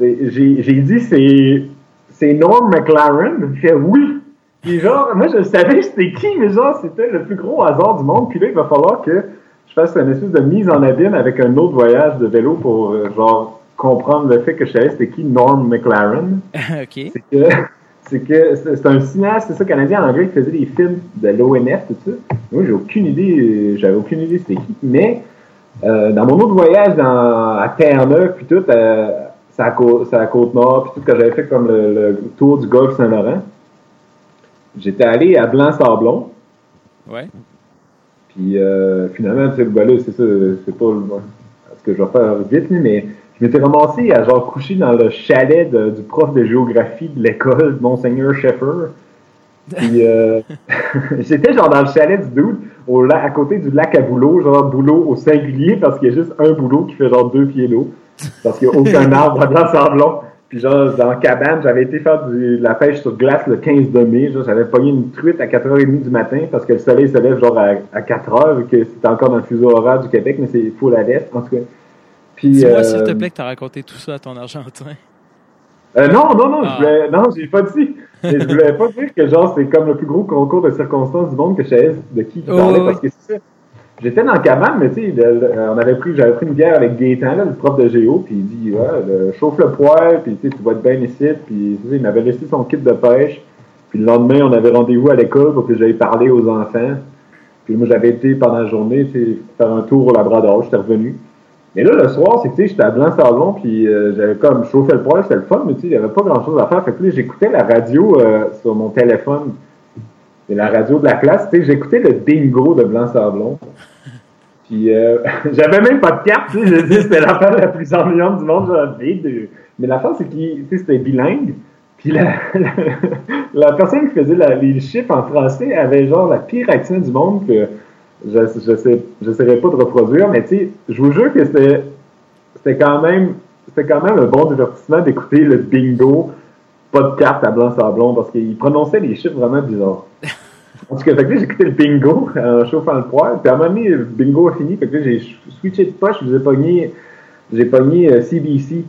J'ai dit, c'est c'est Norm McLaren? Il fait oui. Puis genre, moi je savais c'était qui, mais genre c'était le plus gros hasard du monde. Puis là, il va falloir que je fasse une espèce de mise en abîme avec un autre voyage de vélo pour euh, genre comprendre le fait que je savais c'était qui Norm McLaren. ok. C'est que c'est que c'est un cinéaste, c'est ça, canadien en anglais qui faisait des films de l'ONF, tout ça. Moi, j'ai aucune idée, j'avais aucune idée c'était qui. Mais euh, dans mon autre voyage dans, à Terre-Neuve, puis tout, euh, c'est à, la côte nord, puis tout que j'avais fait comme le, tour du golfe Saint-Laurent. J'étais allé à Blanc-Sablon. Ouais. Puis euh, finalement, tu sais, ben là, c'est ça, c'est pas ce que je vais faire vite, mais je m'étais ramassé à genre coucher dans le chalet du prof de géographie de l'école, Monseigneur Sheffer. Puis euh, j'étais genre dans le chalet du dude, au, à côté du lac à boulot, genre boulot au singulier, parce qu'il y a juste un boulot qui fait genre deux pieds d'eau. Parce qu'il n'y a aucun arbre dans Sablon. Puis genre, dans la cabane, j'avais été faire de la pêche sur glace le 15 de mai. J'avais pogné une truite à 4h30 du matin parce que le soleil se lève genre à, 4h, vu que c'était encore dans le fuseau horaire du Québec, mais c'est fou la veste, en tout cas. Dis-moi, euh, s'il te plaît, que tu as raconté tout ça à ton Argentin. Euh, non, non, non, je ah. voulais, non, j'ai pas dit. Mais je voulais pas dire que genre c'est comme le plus gros concours de circonstances du monde que je savais de qui tu parlais parce que c'est ça. J'étais dans le cabane, mais tu sais, on avait pris, j'avais pris une bière avec Gaétan, là, le prof de géo, puis il dit, ouais, chauffe le poêle, puis tu vas être bien ici, puis il m'avait laissé son kit de pêche, puis le lendemain, on avait rendez-vous à l'école pour que j'aille parler aux enfants. Puis moi, j'avais été pendant la journée, tu sais, faire un tour au Labrador, j'étais revenu. Mais là, le soir, c'est que, tu sais, j'étais à Blanc-Sablon, puis euh, j'avais comme chauffé le poêle, c'était le fun, mais tu sais, avait pas grand-chose à faire. Fait que là, j'écoutais la radio euh, sur mon téléphone. C'est la radio de la classe, tu sais, j'écoutais le bingo de Blanc-Sablon. Puis euh, j'avais même pas de carte, tu sais, je dis c'était l'affaire la plus ennuyante du monde, genre, de... Mais l'affaire, c'est que c'était bilingue. Puis la, la, personne qui faisait les chiffres en français avait genre la pire accent du monde que je je sais j'essaierai pas de reproduire, mais tu sais, je vous jure que c'était c'était quand même c'était quand même un bon divertissement d'écouter le bingo pas de carte à blanc sablon parce qu'il prononçait les chiffres vraiment bizarres. En tout cas, fait que écouté le bingo en chauffant le poêle. Puis à un moment donné, le bingo a fini. Fait que j'ai switché de poche. J'ai pogné, j'ai pogné CBC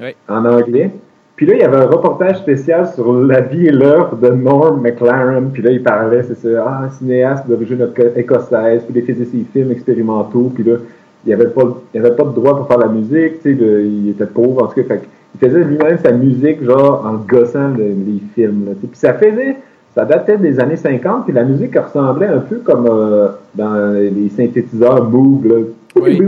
oui. en anglais. Puis là, il y avait un reportage spécial sur la vie et l'œuvre de Norm McLaren. Puis là, il parlait, c'est ça, ah, un cinéaste d'origine écossaise. Puis il faisait ses films expérimentaux. Puis là, il n'y avait, pas, il avait pas de droit pour faire la musique. Tu sais, il était pauvre. En tout cas, fait il faisait lui-même sa musique, genre, en gossant les films. Là, puis ça faisait ça datait des années 50, puis la musique ressemblait un peu comme euh, dans les synthétiseurs Moog. Oui.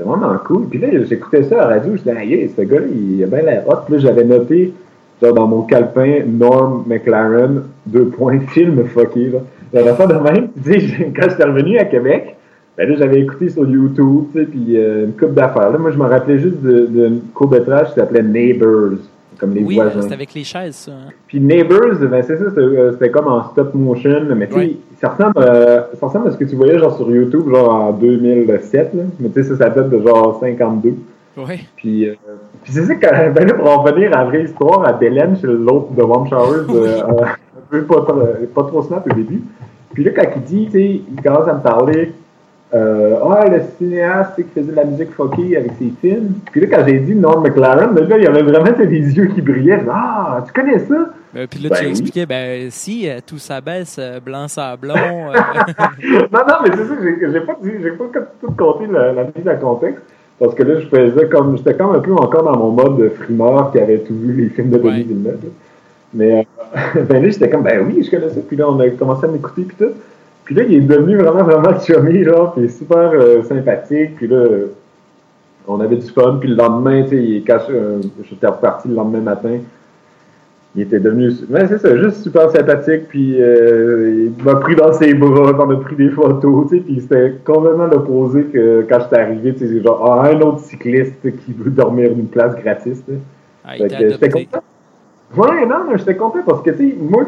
C'était vraiment cool. Puis là, j'écoutais ça à la radio, je disais, hey, ce gars-là, il a bien l'air hot. Puis là, j'avais noté, genre, dans mon calepin, Norm McLaren, deux points, film fucké. J'avais ça de même. Tu sais, quand j'étais revenu à Québec, ben là, j'avais écouté sur YouTube, tu sais, puis euh, une coupe d'affaires. Là, moi, je me rappelais juste d'une court-métrage qui s'appelait Neighbors comme les oui, c'est avec les chaises, ça. Hein. Puis Neighbors, ben c'est ça, euh, c'était comme en stop motion, mais tu sais, ça, ressemble, euh, ça ressemble à ce que tu voyais genre sur YouTube, genre en 2007, là. mais tu sais, ça, ça date de genre 52. Oui. Puis, euh, puis c'est ça que, ben là, pour en venir à la vraie histoire, à Belen, chez l'autre de Warm Showers, euh, un peu pas, pas trop snap au début. Puis là, quand il dit, tu sais, il commence à me parler euh, ah, le cinéaste qui faisait de la musique fucky avec ses films. Puis là, quand j'ai dit Norm McLaren, là, il y avait vraiment des yeux qui brillaient. Ah, tu connais ça? Ben, puis là, tu ben expliquais, ben, si, euh, tout s'abaisse, euh, blanc sablon. Euh. non, non, mais c'est ça, j'ai pas, dit, j'ai pas tout compté la, la mise en contexte. Parce que là, je faisais comme, j'étais comme un peu encore dans mon mode de frimeur qui avait tout vu les films de Denis ouais. Villeneuve. Mais, ben là, j'étais comme, ben oui, je connais ça. Puis là, on a commencé à m'écouter, puis tout. Puis là, il est devenu vraiment, vraiment chummy, genre, puis super euh, sympathique. Puis là, on avait du fun, puis le lendemain, tu sais, il caché, j'étais reparti le lendemain matin, il était devenu, mais c'est ça, juste super sympathique, puis euh, il m'a pris dans ses bras, on a pris des photos, tu sais, puis c'était complètement l'opposé que quand j'étais arrivé, tu sais, genre, ah, un autre cycliste qui veut dormir une place gratis, tu sais. Ah, j'étais content. Ouais, non, mais j'étais content parce que, tu sais, moi,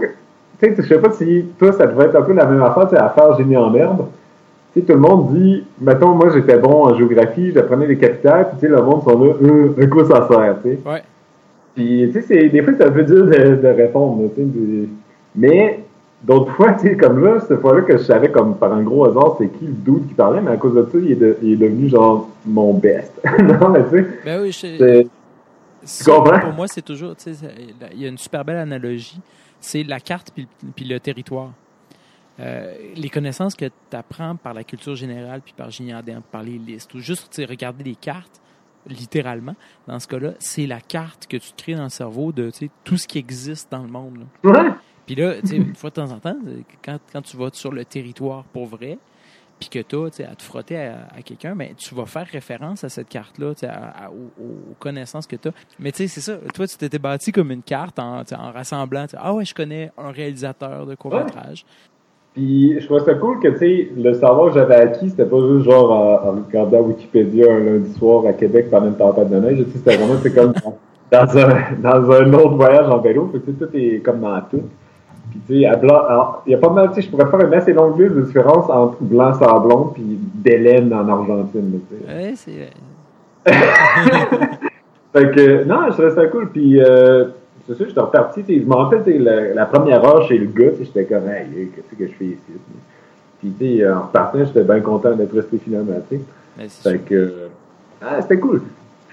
sais, je sais pas si toi, ça devrait être un peu la même affaire, tu sais, à faire génie en. Tu sais, tout le monde dit, mettons, moi, j'étais bon en géographie, j'apprenais les capitales, puis tu sais, le monde sont là, euh, à quoi ça sert, tu sais. Ouais. Puis, tu sais, des fois, c'est un peu dur de, de répondre, tu sais. puis- Mais, d'autres fois, tu sais, comme là, cette fois-là que je savais, comme par un gros hasard, c'est qui le dude qui parlait, mais à cause de ça, il est, de- il est devenu, genre, mon best. non, mais tu sais, Ben oui, je- comprends? pour moi, c'est toujours, tu sais, il y a une super belle analogie. C'est la carte puis, puis le territoire. Euh, les connaissances que tu apprends par la culture générale puis par herbe, par les listes, ou juste regarder les cartes, littéralement, dans ce cas-là, c'est la carte que tu te crées dans le cerveau de tout ce qui existe dans le monde. là. Ouais. Puis là, une fois de temps en temps, quand, quand tu vas sur le territoire pour vrai, puis que tu as à te frotter à, quelqu'un, mais tu vas faire référence à cette carte-là, aux, aux connaissances que tu as. Mais tu sais, c'est ça. Toi, tu t'étais bâti comme une carte en, en rassemblant. Ah ouais, je connais un réalisateur de court-métrage. Puis je trouvais ça cool que, tu sais, le savoir que j'avais acquis, c'était pas juste genre en, regardant Wikipédia un lundi soir à Québec pendant une tempête de neige. C'était vraiment, c'est comme dans un, dans un autre voyage en vélo. Tu sais, tout est comme dans tout. Puis, tu sais, à blanc, alors, il y a pas mal, tu sais, je pourrais faire une assez longue liste de différences entre blanc sablon puis d'Hélène en Argentine, tu sais. Ouais, c'est. Fait que, non, je trouvais ça cool. Puis, euh, c'est sûr, j'étais reparti. tu sais, Je me rappelle, la, la première heure chez le gars, j'étais comme, hey, qu'est-ce que je fais ici? Puis, tu sais, en repartant, j'étais bien content d'être resté finalement, tu sais. mais c'est Fait sûr. que, euh, ah, c'était cool.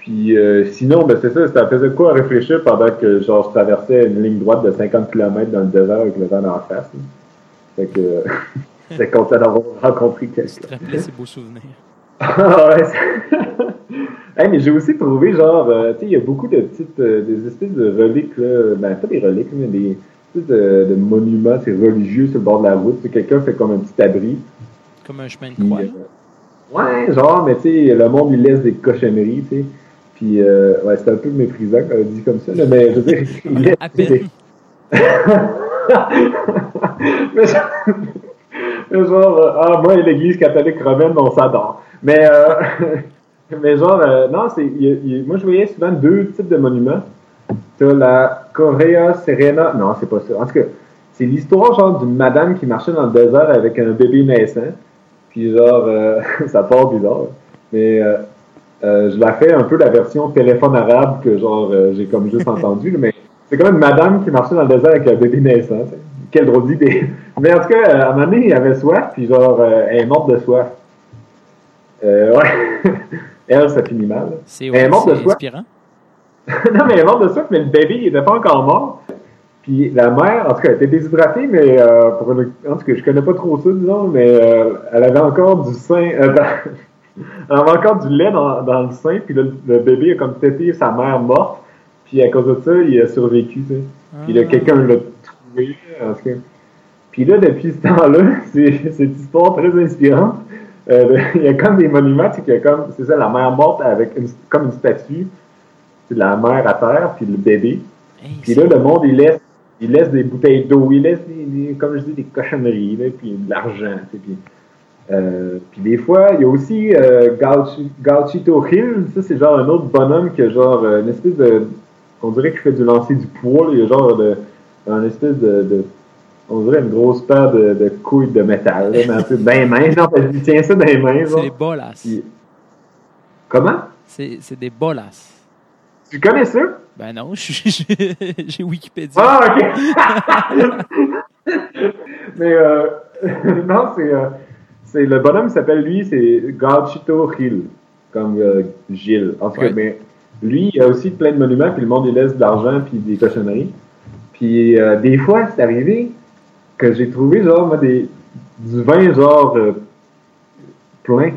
Puis, euh, sinon, ben, c'est ça, ça faisait quoi à réfléchir pendant que, genre, je traversais une ligne droite de 50 km dans le désert avec le vent en face. là. Fait que, euh, j'étais content d'avoir rencontré quelqu'un. te rappelais ces beaux souvenirs. Ah ouais, Hey, mais j'ai aussi trouvé, genre, euh, tu sais, il y a beaucoup de petites, euh, des espèces de reliques, là, ben pas des reliques, mais des espèces de, de monuments, c'est religieux sur le bord de la route. Quelqu'un fait comme un petit abri. Comme un chemin de croix. euh, ouais, genre, mais tu sais, le monde, il laisse des cochonneries, tu sais. Puis, euh, ouais, c'est un peu méprisant, quand on dit comme ça, là, mais je veux dire, il laisse À des- peine. mais, genre, mais genre, euh, ah, moi et l'Église catholique romaine, on s'adore. Mais, euh, mais genre, euh, non, c'est, moi je voyais souvent deux types de monuments. T'as la Correa Serena, non, c'est pas ça. En tout cas, c'est l'histoire genre d'une madame qui marchait dans le désert avec un bébé naissant. Puis genre, euh, ça part bizarre. Mais je la fais un peu la version téléphone arabe que genre euh, j'ai comme juste entendu. mais c'est comme une madame qui marchait dans le désert avec un bébé naissant. tu sais. Quelle drôle d'idée. Mais en tout cas, à un moment donné, il avait soif, puis genre, euh, elle est morte de soif. Euh, ouais. elle, ça finit mal. C'est Elle est ouais, morte de c'est soif. inspirant. non, mais elle est morte de soif, mais le bébé, il était pas encore mort. Puis la mère, en tout cas, elle était déshydratée, mais euh, pour une- en tout cas, je connais pas trop ça, disons, mais euh, elle avait encore du sein, euh, dans- elle avait encore du lait dans, dans le sein, puis le, le bébé a comme tété sa mère morte, puis à cause de ça, il a survécu, tu sais. Puis là, Ah. quelqu'un l'a trouvé. Puis là, depuis ce temps-là, c'est cette histoire très inspirante. Euh, il y a comme des monuments, c'est qu'il y a comme, c'est ça, la mère morte avec une, comme une statue, c'est la mère à terre, puis le bébé. Hey, Puis là, le monde, il laisse, il laisse des bouteilles d'eau, il laisse, des, des- comme je dis, des cochonneries, là, puis de l'argent. Puis, euh, puis des fois, il y a aussi euh, Gauchi- Gauchito Hill, ça c'est genre un autre bonhomme qui a genre euh, une espèce de, on dirait qu'il fait du lancer du poids, là, il y a genre de, un espèce de, de- on dirait une grosse paire de, de couilles de métal, là, mais un peu les mains, genre, il tient ça dans les mains, c'est des bolas. Puis- Comment? C'est des bolas. Tu connais ça? Ben non, j'ai j'ai Wikipédia. Ah, ok. Mais euh, non, c'est euh, c'est le bonhomme s'appelle lui, c'est Gauchito Gil, comme euh, Gilles. En tout cas, Ouais. mais lui, il a aussi plein de monuments, puis le monde il laisse de l'argent puis des cochonneries. Puis euh, des fois, c'est arrivé que j'ai trouvé genre moi des du vin genre euh, plein,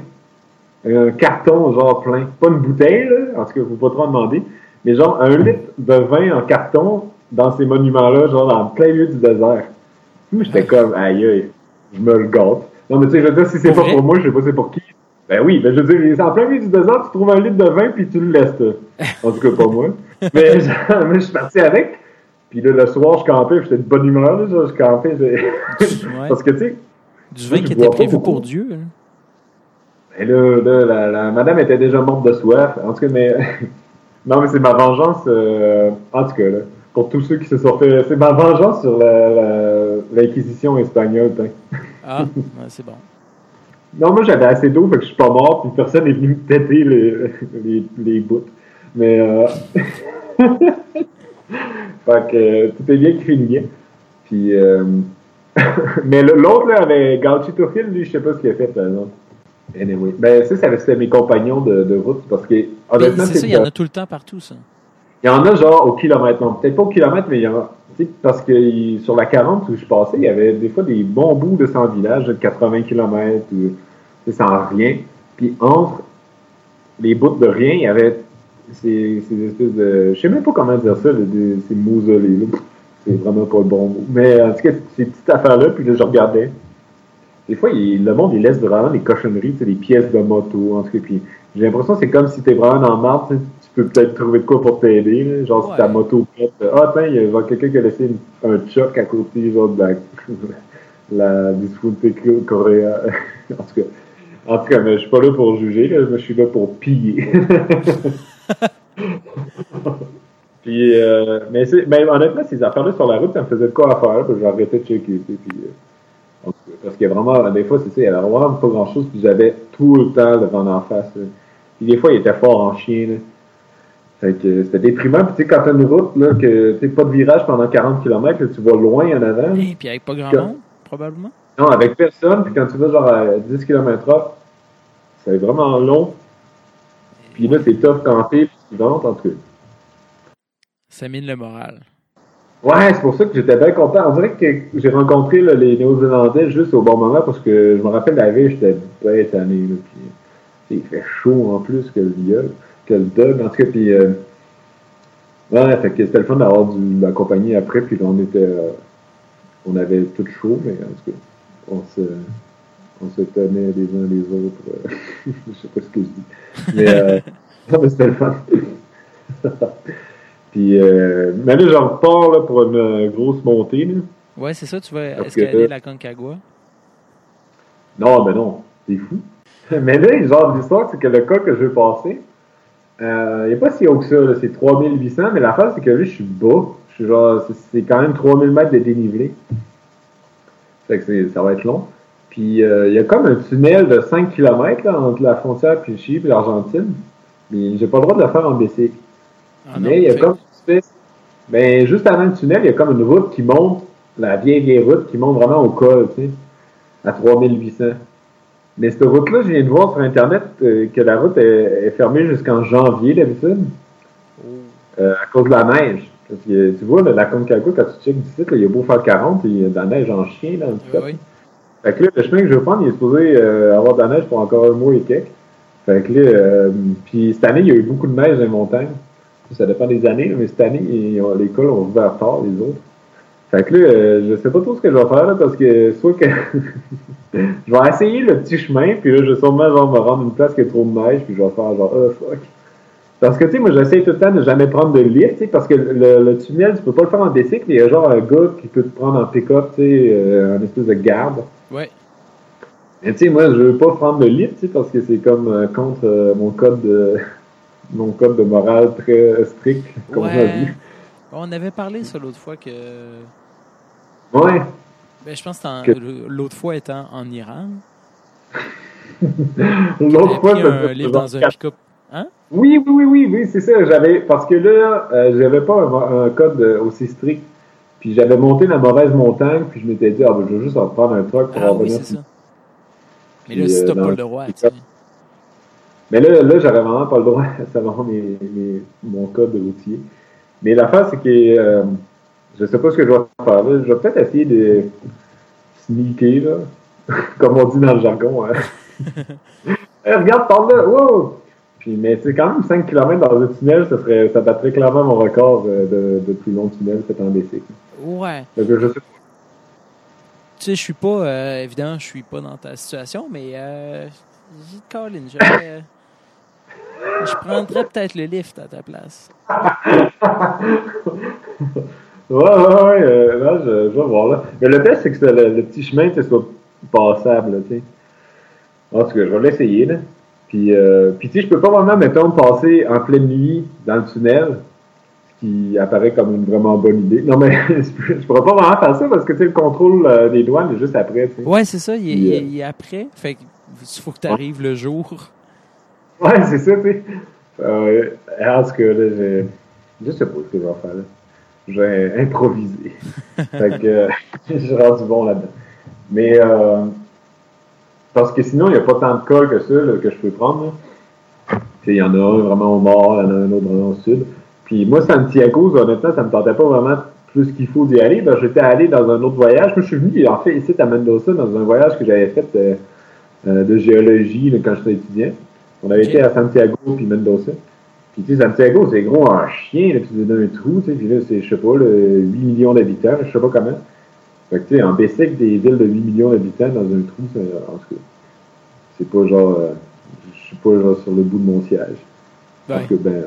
un carton genre plein, pas une bouteille là, en tout cas, faut pas trop en demander, mais genre un litre de vin en carton dans ces monuments-là, genre dans le plein milieu du désert. Moi, j'étais comme, aïe, aïe, je me le gâte. Non, mais tu sais, je veux dire, si c'est pas vrai? pour moi, je sais pas c'est pour qui. Ben oui, ben je veux dire, c'est en plein milieu du désert, tu trouves un litre de vin puis tu le laisses. En tout cas, pas moi. Mais genre, je suis parti avec. Puis là, le soir, je campais, puis j'étais de bonne humeur, là, genre, je campais. Ouais. Parce que, tu sais, Du vin qui était prévu pour Dieu. là. ben là, là la, la madame était déjà morte de soif. En tout cas, mais. non, mais c'est ma vengeance. euh, En tout cas, là. Pour tous ceux qui se sont fait. C'est ma vengeance sur la- la- l'Inquisition espagnole. hein. Ah, ouais, c'est bon. Non, moi j'avais assez d'eau, fait que je suis pas mort, puis personne n'est venu me têter les, les, les bouts. Mais euh... fait que euh, tout est bien qui finit bien. Puis euh... Mais l'autre là avait Gauchi Turfil, lui, je sais pas ce qu'il a fait par exemple. Anyway. Ben ça, ça c'était mes compagnons de, de route parce que c'est ça, il y en a tout le temps partout, ça. il y en a genre au kilomètre, non, peut-être pas au kilomètre, mais il y en a. Parce que sur la 40 où je passais, il y avait des fois des bons bouts de 100 villages, de 80 km, ou, sans rien. Puis entre les bouts de rien, il y avait ces, ces espèces de. Je sais même pas comment dire ça, ces mausolées. là. C'est vraiment pas le bon mot. Mais en tout cas, ces petites affaires-là, puis là, je regardais. Des fois, le monde, il laisse vraiment des cochonneries, des pièces de moto, en tout cas. Puis j'ai l'impression que c'est comme si t'es vraiment dans le tu peux peut-être trouver de quoi pour t'aider, là. genre Ouais. si ta moto pète. Ah, tiens, il y a quelqu'un qui a laissé une- un choc à côté, genre de la, la discothèque coréenne. en tout cas. En tout cas, mais je suis pas là pour juger, là, je suis là pour piller. puis, euh, mais, c'est- mais honnêtement, ces affaires-là sur la route, ça me faisait de quoi à faire, puis j'arrêtais de checker, puis, euh, parce qu'il y a vraiment, des fois, c'est ça, il y avait vraiment pas grand-chose, puis j'avais tout le temps le vent en face. là. Puis des fois, il était fort en chien, là. Fait que c'était déprimant, puis tu sais, quand t'as une route, là, que tu pas de virage pendant 40 km, là, tu vas loin en avant. Et puis avec pas grand monde, probablement. Non, avec personne, puis quand tu vas genre à 10 km h c'est vraiment long. Puis là, c'est tough camper, puis tu ventes, en tout cas. Ça mine le moral. Ouais, c'est pour ça que j'étais bien content. On dirait que j'ai rencontré là, les Néo-Zélandais juste au bon moment, parce que je me rappelle la veille, j'étais bien tanné, puis il fait chaud en plus que le viol, que le dog, en tout cas, puis... euh, ouais, fait que c'était le fun d'avoir du- la compagnie après, puis là, on était... euh, on avait tout chaud, mais en tout cas, on se... On se tenait les uns les autres. euh, je sais pas ce que je dis. Mais, euh, non, mais c'était le fun. Puis, euh, mais là, j'en repars là, pour une grosse montée. Là. Ouais, c'est ça, tu vas escalader la Concagua. Non, mais non, c'est fou. Mais là, genre, l'histoire, c'est que le cas que je veux passer, euh, il n'est pas si haut que ça, là, c'est 3800, mais l'affaire, c'est que là, je suis bas. Je suis genre, c'est- c'est quand même 3000 mètres de dénivelé. Fait que c'est- ça va être long. Puis, euh, il y a comme un tunnel de 5 km là, entre la frontière puis le Chili et l'Argentine. Mais j'ai pas le droit de le faire en bicycle. Ah non, Mais il y a fait- comme une espèce. Ben, juste avant le tunnel, il y a comme une route qui monte, la vieille, vieille route qui monte vraiment au col, tu sais, à 3800. Mais cette route-là, je viens de voir sur Internet euh, que la route est, est fermée jusqu'en janvier d'habitude, Oh. euh, à cause de la neige. Parce que tu vois, là, la Concagua, quand tu checkes d'ici, là, il y a beau faire 40, il y a de la neige en chien dans le Oui, oui. Fait que là, le chemin que je vais prendre, il est supposé euh, avoir de la neige pour encore un mois et quelques. Fait que là, euh, puis cette année, il y a eu beaucoup de neige dans les montagnes. Ça dépend des années, mais cette année, ont- les cols ont ouvert tard, les autres. Fait que là, euh, je sais pas trop ce que je vais faire, là, parce que soit que je vais essayer le petit chemin, puis là, je vais sûrement genre, me rendre une place qui a trop de neige, puis je vais faire genre, oh fuck. Parce que, tu sais, moi, j'essaie tout le temps de jamais prendre de lift, tu sais, parce que le, le tunnel, tu peux pas le faire en bicycle, il y a genre un gars qui peut te prendre en pick-up, tu sais, euh, un espèce de garde. Ouais. Mais tu sais, moi, je veux pas prendre le lift, tu sais, parce que c'est comme euh, contre euh, mon code de mon code de morale très strict, comme on a vu. On avait parlé ça l'autre fois que. Ouais. Ben, je pense que l'autre fois étant en Iran. L'autre fois, pris un livre dans un pick-up. Hein? Oui, oui, oui, oui, oui, c'est ça. J'avais parce que là, euh, j'avais pas un, un code euh, aussi strict. Puis j'avais monté la mauvaise montagne, puis je m'étais dit, ah ben, je vais juste en prendre un truck pour Ah oui, revenir. c'est ça. Mais là, si euh, t'as dans pas le droit, tu sais. Mais là, là j'avais vraiment pas le droit à savoir mes, mes- mon code de routier. Mais l'affaire, c'est que euh, je sais pas ce que je vais faire. Là. Je vais peut-être essayer de sneaker, là. comme on dit dans le jargon. Hein. Hey, regarde par là! Wow! Puis, mais c'est quand même 5 km dans un tunnel, ça, serait, ça battrait clairement mon record de, de plus long tunnel fait en bicycle. Ouais. Donc, je sais pas. Tu sais, je suis pas, euh, évidemment, je suis pas dans ta situation, mais euh, J'ai Colin, je prendrais peut-être le lift à ta place. Ouais, ouais, ouais, euh, là, je, je vais voir là. Mais le best, c'est que le, le petit chemin, tu soit passable, tu sais. En tout cas, je vais l'essayer, là. Puis, euh, puis tu sais, je peux pas vraiment, mettons, passer en pleine nuit dans le tunnel, ce qui apparaît comme une vraiment bonne idée. Non, mais je pourrais pas vraiment faire ça parce que, tu sais, le contrôle euh, des douanes est juste après, tu sais. Ouais, c'est ça, il est, Puis, il euh, il est après. Fait qu'il faut que tu arrives le jour. Ouais, c'est ça, tu sais. Euh, en tout cas, là, je, je sais pas ce que je vais faire, là. Je vais improviser. fait que euh, je rendu bon là-dedans. Mais, euh, parce que sinon, il n'y a pas tant de cols que ça là, que je peux prendre. là. Tu sais, Il y en a un vraiment au nord, il y en a un autre vraiment au sud. Puis moi, Santiago, honnêtement, ça me tentait pas vraiment plus qu'il faut d'y aller. Ben, J'étais allé dans un autre voyage. Moi, je suis venu, en fait, ici à Mendoza, dans un voyage que j'avais fait euh, euh, de géologie là, quand j'étais étudiant. On avait été à Santiago puis Mendoza. Puis tu sais, Santiago, c'est gros en chien, là, puis c'est dans un trou, tu sais, puis là, c'est, je sais pas, là, 8 millions d'habitants, je sais pas comment. Fait que tu sais, en Bessic, des villes de 8 millions d'habitants dans un trou, ça, en tout cas, c'est pas genre, euh, je suis pas genre sur le bout de mon siège. Parce que, ben,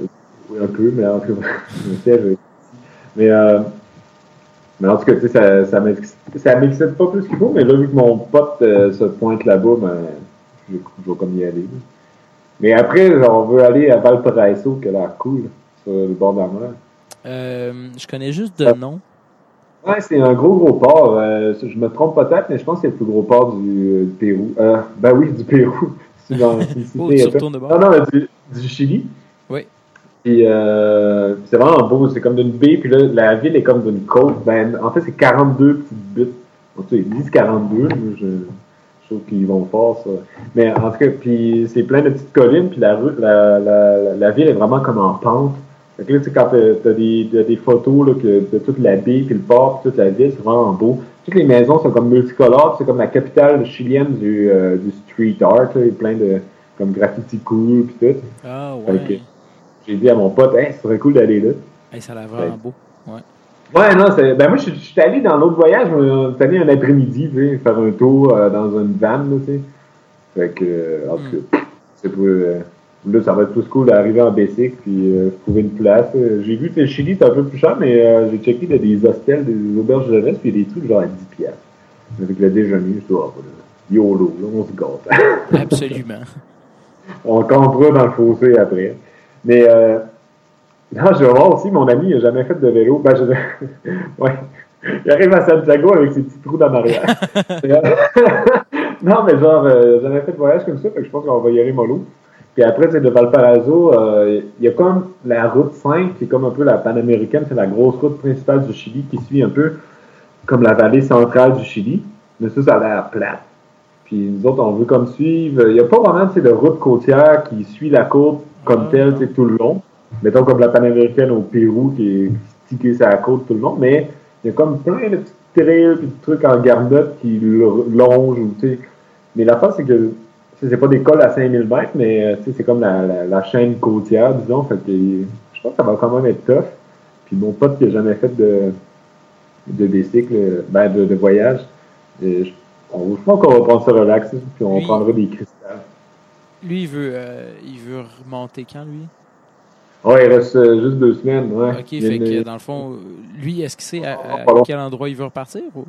oui, un peu, mais en tout cas, mon siège est. Mais, euh, mais en tout cas, tu sais, ça, ça m'excite pas plus qu'il faut, mais là, vu que mon pote euh, se pointe là-bas, ben, je, je vais comme y aller. là. Mais après, on veut aller à Valparaiso, qui a l'air cool, sur le bord de la mer. euh, je connais juste de nom. Ouais, c'est un gros, gros port. euh, je me trompe peut-être, mais je pense que c'est le plus gros port du, euh, du Pérou. Euh, ben oui, du Pérou. C'est dans- Oh, tu de bord. Non, non, mais du, du Chili. Oui. Puis euh, c'est vraiment beau, c'est comme d'une baie, puis là, la ville est comme d'une côte. Ben, en fait, c'est 42 petites buttes. En tout cas, ils disent 42, moi, je, je trouve qu'ils vont fort, ça. Mais en tout cas, puis c'est plein de petites collines, puis la, rue, la, la, la ville est vraiment comme en pente. Fait que là, tu sais, quand t'as des, t'as des photos là, que, de toute la baie, puis le port, puis toute la ville, c'est vraiment beau. Toutes les maisons sont comme multicolores, c'est comme la capitale chilienne du, euh, du street art, là, il y a plein de comme graffiti cool, puis tout. Ah, ouais. J'ai dit à mon pote, hey, ce serait cool d'aller là. Hey, ça a l'air vraiment beau. Ouais, non, c'est, ben moi, je suis allé dans l'autre voyage, on est allé un après-midi, tu sais, faire un tour euh, dans une van, là, tu sais. Fait que, euh, en tout cas, c'est pour, euh, là, ça va être plus cool d'arriver en Bessic, puis euh, trouver une place. Euh, J'ai vu que le Chili, c'est un peu plus cher, mais euh, j'ai checké, il y a des hostels, des auberges de jeunesse, puis des trucs genre à 10 piastres. Avec le déjeuner, je dois, ah, YOLO, là, on se gâte. Absolument. On campera dans le fossé après. Mais euh, non, je vais voir aussi, mon ami, il n'a jamais fait de vélo. Ben, je... ouais. Il arrive à Santiago avec ses petits trous dans l'arrière. non, mais genre, euh, jamais fait de voyage comme ça, fait que je pense qu'on va y aller mollo. Puis après, c'est de Valparaiso, euh, il y a comme la route 5, qui est comme un peu la panaméricaine, c'est la grosse route principale du Chili, qui suit un peu comme la vallée centrale du Chili. Mais ça, ça a l'air plate. Puis nous autres, on veut comme suivre. Il n'y a pas vraiment de route côtière qui suit la côte comme Ah. telle tout le long. Mettons comme la panaméricaine au Pérou qui est stickée sur la côte tout le long. Mais il y a comme plein de petits trails et de trucs en garnotte qui lo- longent. Ou, tu sais. mais la face, c'est que c'est pas des cols à 5000 mètres, mais euh, tu sais, c'est comme la, la, la chaîne côtière, disons. Fait que je pense que ça va quand même être tough. Puis mon pote qui n'a jamais fait de, de bicycle, ben de, de voyage, et je, on, je pense qu'on va prendre ça relax, puis on Oui. prendra des cristals. Lui, il veut, euh, il veut remonter quand, lui? Ouais, il reste euh, juste deux semaines, ouais. Ok, Il fait une- que dans le fond, euh, lui, est-ce qu'il sait à, long. quel endroit il veut repartir? Ou?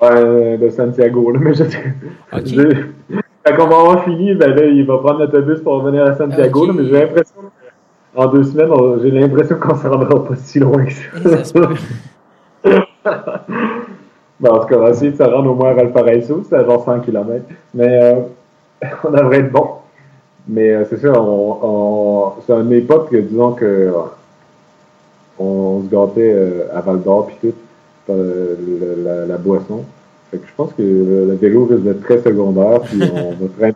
Ouais, de Santiago, là, mais je Ok. je- Quand on va avoir fini, ben là, il va prendre l'autobus pour revenir à Santiago, là, mais j'ai l'impression qu'en deux semaines, on- j'ai l'impression qu'on se rendra pas si loin que ça peut. Bon, en tout cas, on va essayer de se rendre au moins à Valparaiso, c'est à genre 100 km. Mais euh, on devrait être bon. Mais euh, c'est sûr, on, on, c'est un de mes potes que, disons que on, se gâtait euh, à Val d'Or puis tout, par le- la, la boisson. Fait que je pense que le, le vélo risque d'être très secondaire, puis on va traîner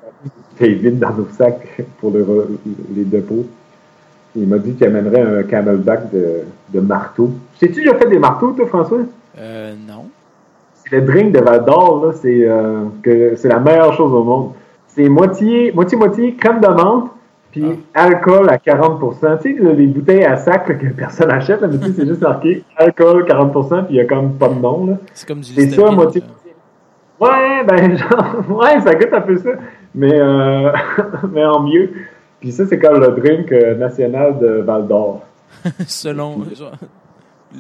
des vide dans nos sacs pour le les dépôts. Il m'a dit qu'il amènerait un camelback de, de marteau. Sais-tu, j'ai fait des marteaux, toi, François? Euh, non. C'est le drink de Val d'Or, là, c'est euh, que c'est la meilleure chose au monde. C'est moitié, moitié, moitié crème de menthe, puis alcool à 40%. Tu sais, les bouteilles à sac là, que personne achète, là, mais tu sais, c'est juste marqué alcool 40%, puis il y a comme pas de nom. Là. C'est comme du C'est ça, moitié. Ouais, ben, genre, ouais, ça goûte un peu ça. mais, euh, mais en mieux. Puis ça, c'est comme le drink euh, national de Val d'Or. Selon. Genre,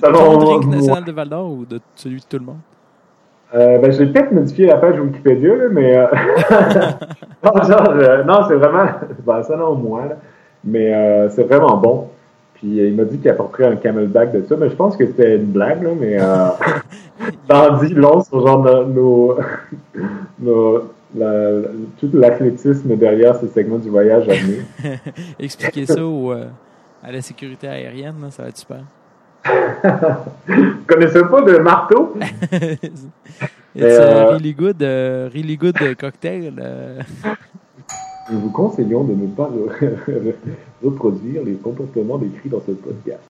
Selon ton drink national de Val d'Or ou de celui de tout le monde? Euh, ben, j'ai peut-être modifié la page Wikipédia, là, mais. euh, non, genre, euh, non, c'est vraiment. Ben, selon moi, là. Mais euh, c'est vraiment bon. Puis il m'a dit qu'il apporterait un camelback de ça, mais je pense que c'était une blague, là, mais. Euh, t'en dis long sur genre nos. nos, nos- la- la- tout l'athlétisme derrière ce segment du voyage à venir. Expliquer ça au, à la sécurité aérienne, là, ça va être super. Vous connaissez pas de marteau? It's Mais, a euh, really good, euh, really good euh, cocktail. Nous vous conseillons de ne pas re- reproduire les comportements décrits dans ce podcast.